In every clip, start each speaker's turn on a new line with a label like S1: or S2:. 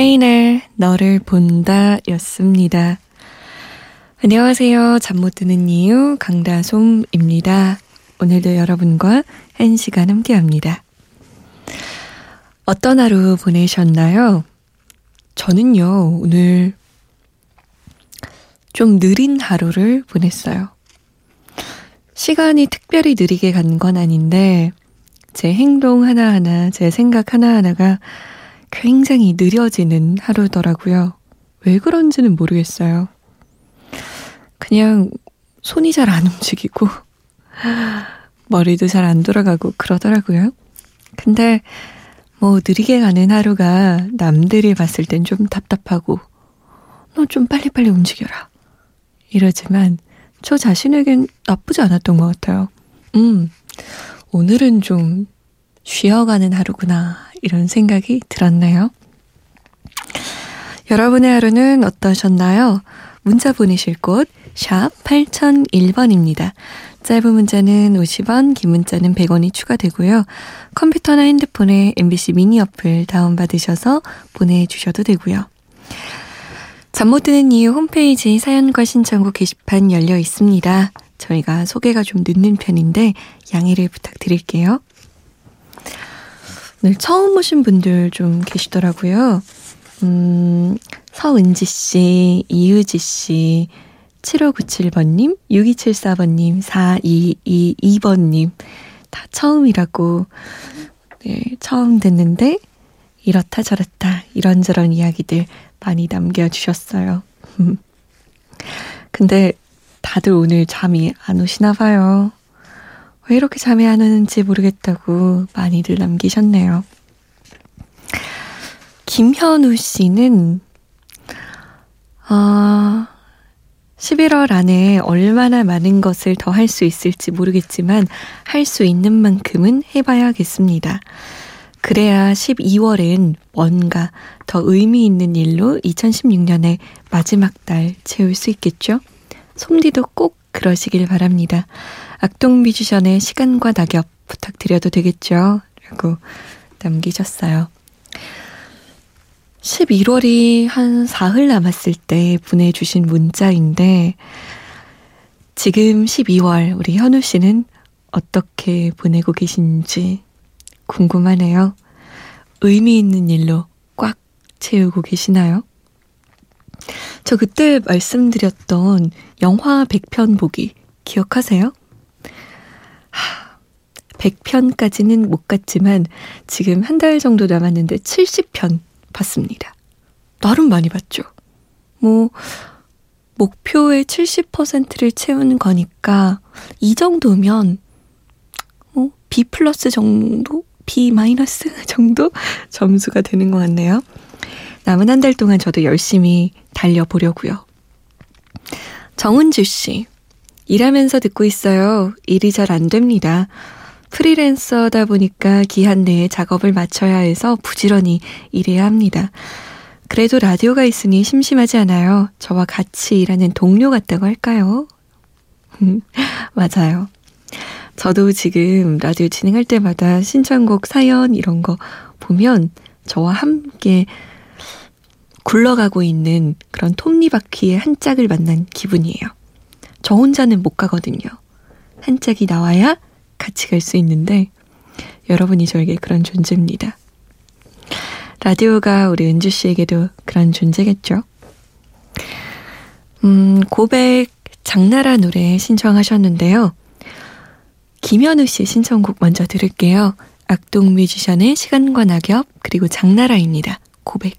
S1: 쉐인의 너를 본다 였습니다. 안녕하세요. 잠 못 드는 이유 강다솜입니다. 오늘도 여러분과 한 시간 함께 합니다. 어떤 하루 보내셨나요? 저는요, 오늘 좀 느린 하루를 보냈어요. 시간이 특별히 느리게 간 건 아닌데, 제 행동 하나하나, 제 생각 하나하나가 굉장히 느려지는 하루더라고요. 왜 그런지는 모르겠어요. 그냥 손이 잘 안 움직이고, 머리도 잘 안 돌아가고 그러더라고요. 근데 뭐 느리게 가는 하루가 남들이 봤을 땐 좀 답답하고, 너 좀 빨리빨리 움직여라. 이러지만, 저 자신에겐 나쁘지 않았던 것 같아요. 음, 오늘은 좀 쉬어가는 하루구나, 이런 생각이 들었네요. 여러분의 하루는 어떠셨나요? 문자 보내실 곳, 샵 8001번입니다. 짧은 문자는 50원, 긴 문자는 100원이 추가되고요. 컴퓨터나 핸드폰에 MBC 미니 어플 다운받으셔서 보내주셔도 되고요. 잠 못 드는 이유 홈페이지 사연과 신청곡 게시판 열려 있습니다. 저희가 소개가 좀 늦는 편인데 양해를 부탁드릴게요. 오늘 처음 오신 분들 좀 계시더라고요. 음, 서은지 씨, 이유지 씨, 7597번님, 6274번님, 4222번님, 다 처음이라고, 네, 처음 듣는데, 이렇다 저렇다, 이런저런 이야기들 많이 남겨주셨어요. 근데 다들 오늘 잠이 안 오시나 봐요. 왜 이렇게 잠이 안 오는지 모르겠다고 많이들 남기셨네요. 김현우 씨는, 아, 11월 안에 얼마나 많은 것을 더 할 수 있을지 모르겠지만, 할 수 있는 만큼은 해봐야겠습니다. 그래야 12월엔 뭔가 더 의미 있는 일로 2016년의 마지막 달 채울 수 있겠죠? 솜디도 꼭 그러시길 바랍니다. 악동 뮤지션의 시간과 낙엽 부탁드려도 되겠죠? 라고 남기셨어요. 11월이 한 사흘 남았을 때 보내주신 문자인데, 지금 12월 우리 현우 씨는 어떻게 보내고 계신지 궁금하네요. 의미 있는 일로 꽉 채우고 계시나요? 저 그때 말씀드렸던 영화 100편 보기 기억하세요? 하, 100편까지는 못 갔지만 지금 한 달 정도 남았는데 70편 봤습니다. 나름 많이 봤죠. 뭐 목표의 70%를 채우는 거니까 이 정도면 뭐 B 플러스 정도 B 마이너스 정도 점수가 되는 것 같네요. 남은 한 달 동안 저도 열심히 달려보려고요. 정은주 씨, 일하면서 듣고 있어요. 일이 잘 안 됩니다. 프리랜서다 보니까 기한 내에 작업을 마쳐야 해서 부지런히 일해야 합니다. 그래도 라디오가 있으니 심심하지 않아요. 저와 같이 일하는 동료 같다고 할까요? 맞아요. 저도 지금 라디오 진행할 때마다 신청곡 사연 이런 거 보면 저와 함께 굴러가고 있는 그런 톱니바퀴의 한 짝을 만난 기분이에요. 저 혼자는 못 가거든요. 한 짝이 나와야 같이 갈 수 있는데 여러분이 저에게 그런 존재입니다. 라디오가 우리 은주 씨에게도 그런 존재겠죠? 음, 고백 장나라 노래 신청하셨는데요. 김현우 씨 신청곡 먼저 들을게요. 악동 뮤지션의 시간과 낙엽, 그리고 장나라입니다. 고백.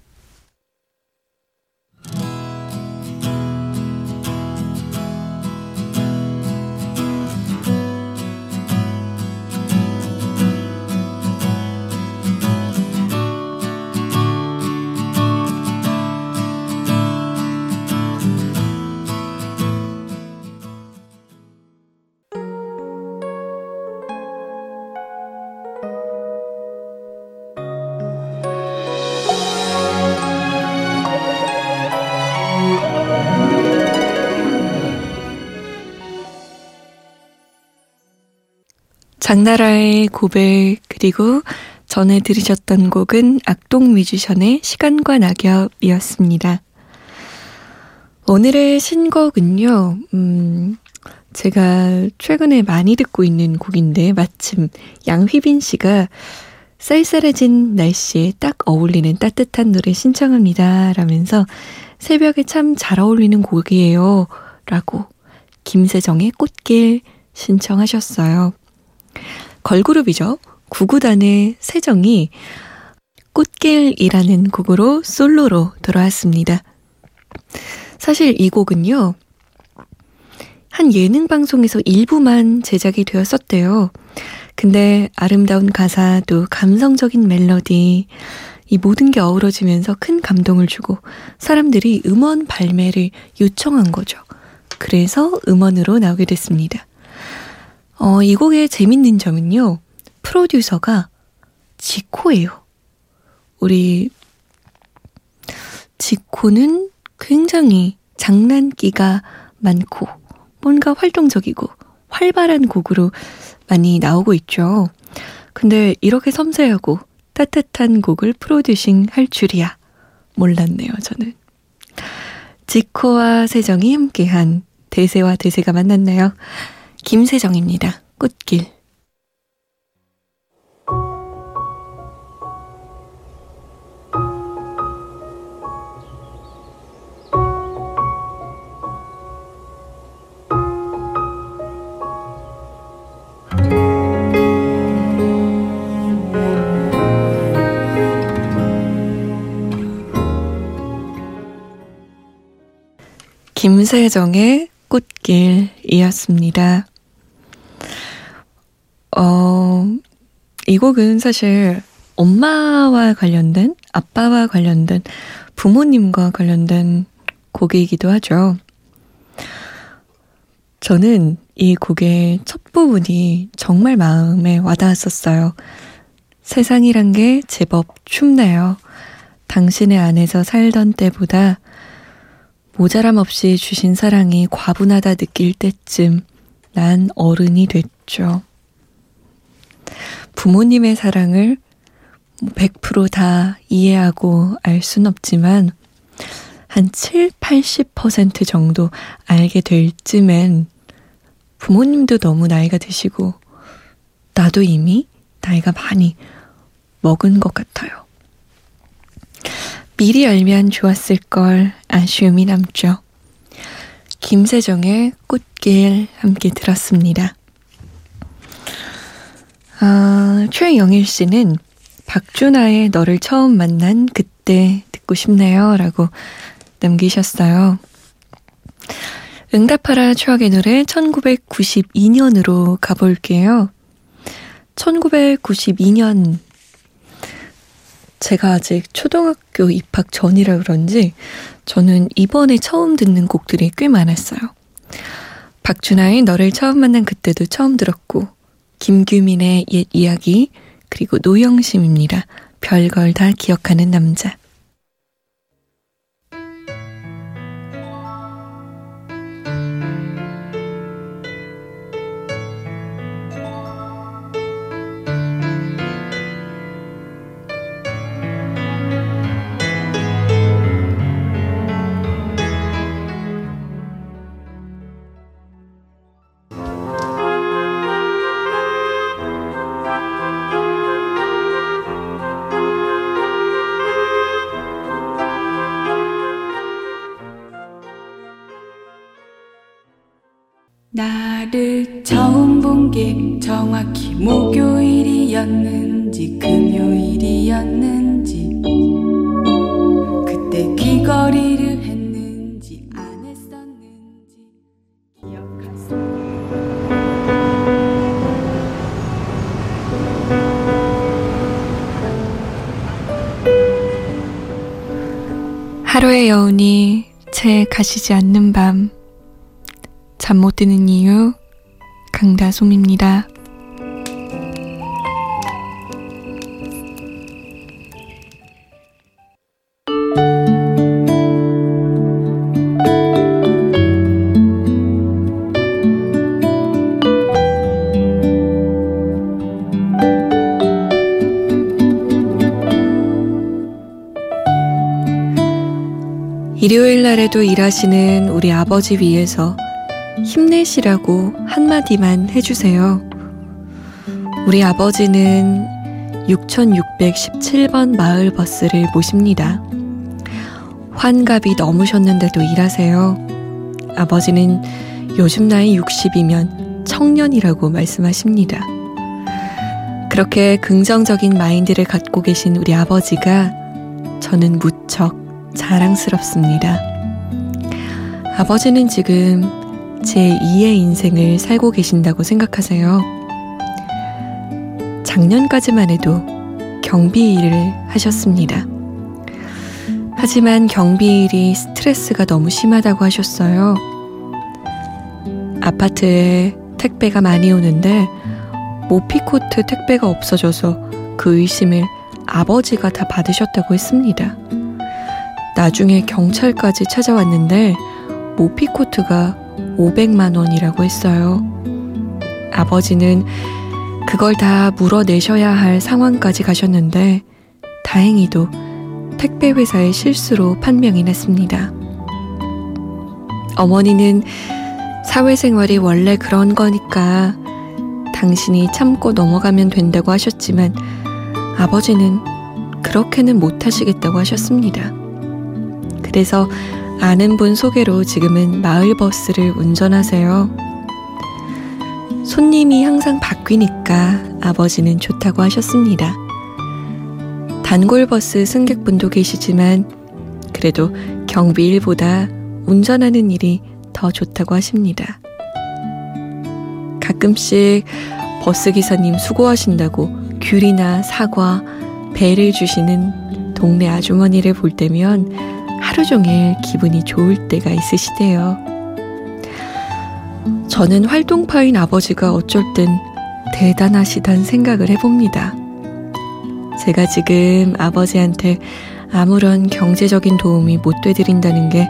S1: 장나라의 고백 그리고 전에 들으셨던 곡은 악동 뮤지션의 시간과 낙엽이었습니다. 오늘의 신곡은요, 음, 제가 최근에 많이 듣고 있는 곡인데 마침 양휘빈 씨가 쌀쌀해진 날씨에 딱 어울리는 따뜻한 노래 신청합니다. 라면서 새벽에 참 잘 어울리는 곡이에요. 라고 김세정의 꽃길 신청하셨어요. 걸그룹이죠. 구구단의 세정이 꽃길이라는 곡으로 솔로로 돌아왔습니다. 사실 이 곡은요, 한 예능 방송에서 일부만 제작이 되었었대요. 근데 아름다운 가사 또 감성적인 멜로디 이 모든 게 어우러지면서 큰 감동을 주고 사람들이 음원 발매를 요청한 거죠. 그래서 음원으로 나오게 됐습니다. 어, 이 곡의 재밌는 점은요. 프로듀서가 지코예요. 우리 지코는 굉장히 장난기가 많고 뭔가 활동적이고 활발한 곡으로 많이 나오고 있죠. 근데 이렇게 섬세하고 따뜻한 곡을 프로듀싱 할 줄이야. 몰랐네요, 저는. 지코와 세정이 함께한 대세와 대세가 만났나요? 김세정입니다. 꽃길. 김세정의 꽃길이었습니다. 어, 이 곡은 사실 엄마와 관련된, 아빠와 관련된, 부모님과 관련된 곡이기도 하죠. 저는 이 곡의 첫 부분이 정말 마음에 와닿았었어요. 세상이란 게 제법 춥네요. 당신의 안에서 살던 때보다 모자람 없이 주신 사랑이 과분하다 느낄 때쯤 난 어른이 됐죠. 부모님의 사랑을 100%다 이해하고 알 순 없지만 한 7, 80% 정도 알게 될 쯤엔 부모님도 너무 나이가 드시고 나도 이미 나이가 많이 먹은 것 같아요. 미리 알면 좋았을 걸 아쉬움이 남죠. 김세정의 꽃길 함께 들었습니다. 아, 최영일 씨는 박준하의 너를 처음 만난 그때 듣고 싶네요. 라고 남기셨어요. 응답하라 추억의 노래 1992년으로 가볼게요. 1992년 제가 아직 초등학교 입학 전이라 그런지 저는 이번에 처음 듣는 곡들이 꽤 많았어요. 박준하의 너를 처음 만난 그때도 처음 들었고 김규민의 옛 이야기 그리고 노영심입니다. 별걸 다 기억하는 남자.
S2: 나를 처음 본 게 정확히 목요일이었는지 금요일이었는지 그때 귀걸이를 했는지 안 했었는지 수
S1: 하루의 여운이 채 가시지 않는 밤. 잠 못 드는 이유 강다솜입니다. 일요일 날에도 일하시는 우리 아버지 위해서 힘내시라고 한마디만 해주세요. 우리 아버지는 6617번 마을 버스를 모십니다. 환갑이 넘으셨는데도 일하세요. 아버지는 요즘 나이 60이면 청년이라고 말씀하십니다. 그렇게 긍정적인 마인드를 갖고 계신 우리 아버지가 저는 무척 자랑스럽습니다. 아버지는 지금 제 2의 인생을 살고 계신다고 생각하세요. 작년까지만 해도 경비 일을 하셨습니다. 하지만 경비 일이 스트레스가 너무 심하다고 하셨어요. 아파트에 택배가 많이 오는데 모피코트 택배가 없어져서 그 의심을 아버지가 다 받으셨다고 했습니다. 나중에 경찰까지 찾아왔는데 모피코트가 500만 원이라고 했어요. 아버지는 그걸 다 물어내셔야 할 상황까지 가셨는데 다행히도 택배 회사의 실수로 판명이 났습니다. 어머니는 사회생활이 원래 그런 거니까 당신이 참고 넘어가면 된다고 하셨지만 아버지는 그렇게는 못하시겠다고 하셨습니다. 그래서 아는 분 소개로 지금은 마을버스를 운전하세요. 손님이 항상 바뀌니까 아버지는 좋다고 하셨습니다. 단골버스 승객분도 계시지만 그래도 경비 일보다 운전하는 일이 더 좋다고 하십니다. 가끔씩 버스 기사님 수고하신다고 귤이나 사과, 배를 주시는 동네 아주머니를 볼 때면 하루 종일 기분이 좋을 때가 있으시대요. 저는 활동파인 아버지가 어쩔 땐 대단하시단 생각을 해봅니다. 제가 지금 아버지한테 아무런 경제적인 도움이 못 되드린다는 게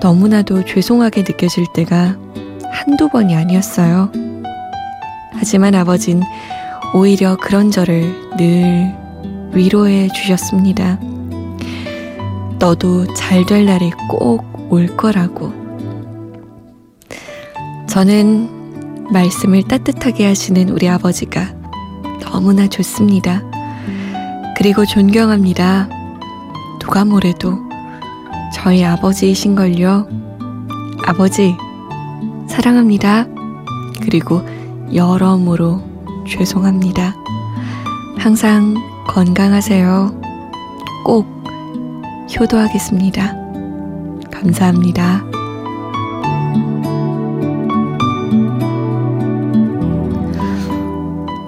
S1: 너무나도 죄송하게 느껴질 때가 한두 번이 아니었어요. 하지만 아버진 오히려 그런 저를 늘 위로해 주셨습니다. 너도 잘 될 날이 꼭 올 거라고. 저는 말씀을 따뜻하게 하시는 우리 아버지가 너무나 좋습니다. 그리고 존경합니다. 누가 뭐래도 저희 아버지이신걸요. 아버지, 사랑합니다. 그리고 여러모로 죄송합니다. 항상 건강하세요. 꼭 효도하겠습니다. 감사합니다.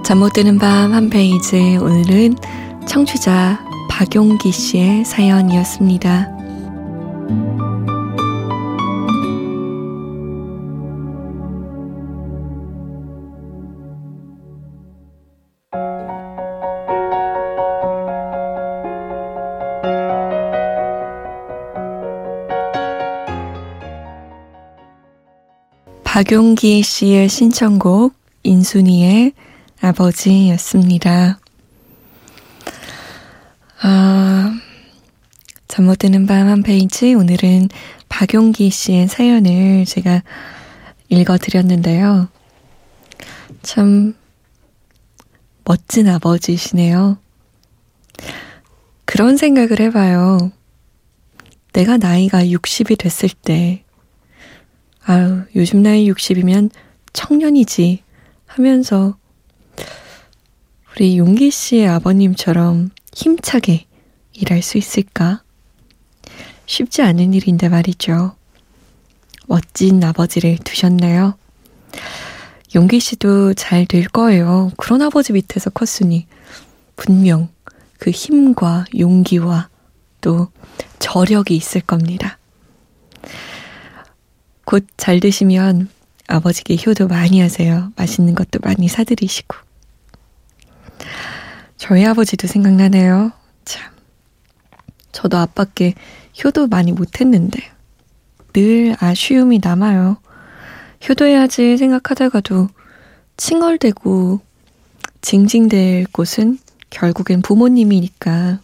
S1: 잠 못 드는 밤 한 페이지 오늘은 청취자 박용기 씨의 사연이었습니다. 박용기 씨의 신청곡 인순이의 아버지였습니다. 아, 잠 못 드는 밤 한 페이지 오늘은 박용기 씨의 사연을 제가 읽어드렸는데요. 참 멋진 아버지시네요. 그런 생각을 해봐요. 내가 나이가 60이 됐을 때 아유, 요즘 나이 60이면 청년이지 하면서 우리 용기 씨의 아버님처럼 힘차게 일할 수 있을까? 쉽지 않은 일인데 말이죠. 멋진 아버지를 두셨네요. 용기 씨도 잘 될 거예요. 그런 아버지 밑에서 컸으니 분명 그 힘과 용기와 또 저력이 있을 겁니다. 곧잘 드시면 아버지께 효도 많이 하세요. 맛있는 것도 많이 사드리시고. 저희 아버지도 생각나네요. 참. 저도 아빠께 효도 많이 못했는데 늘 아쉬움이 남아요. 효도해야지 생각하다가도 칭얼대고 징징댈 곳은 결국엔 부모님이니까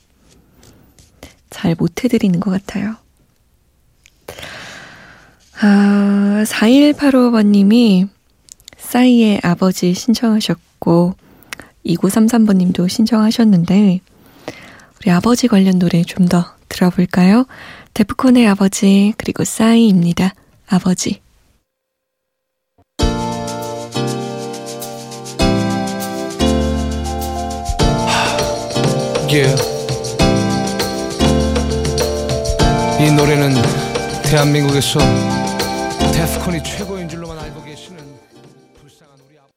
S1: 잘 못해드리는 것 같아요. 아, 4185번님이 싸이의 아버지 신청하셨고, 2933번님도 신청하셨는데, 우리 아버지 관련 노래 좀 더 들어볼까요? 데프콘의 아버지, 그리고 싸이입니다. 아버지.
S3: 예. 이 노래는 대한민국에서 데프콘이 최고인 줄로만 알고 계시는 불쌍한 우리 아버...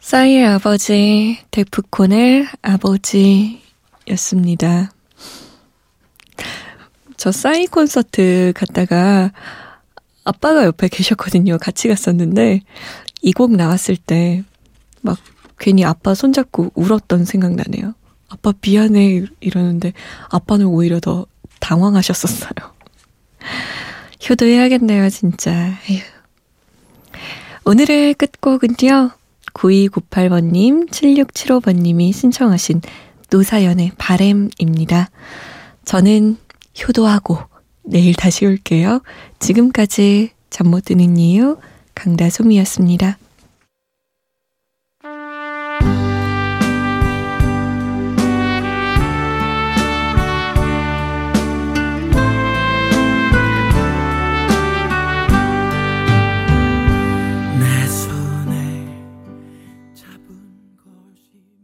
S1: 싸이의 아버지, 데프콘의 아버지였습니다. 저 싸이 콘서트 갔다가 아빠가 옆에 계셨거든요. 같이 갔었는데 이 곡 나왔을 때 막 괜히 아빠 손잡고 울었던 생각 나네요. 아빠 미안해 이러는데 아빠는 오히려 더 당황하셨었어요. 효도해야겠네요, 진짜. 에휴. 오늘의 끝곡은요. 9298번님, 7675번님이 신청하신 노사연의 바램입니다. 저는 효도하고 내일 다시 올게요. 지금까지 잠 못 드는 이유 강다솜이었습니다.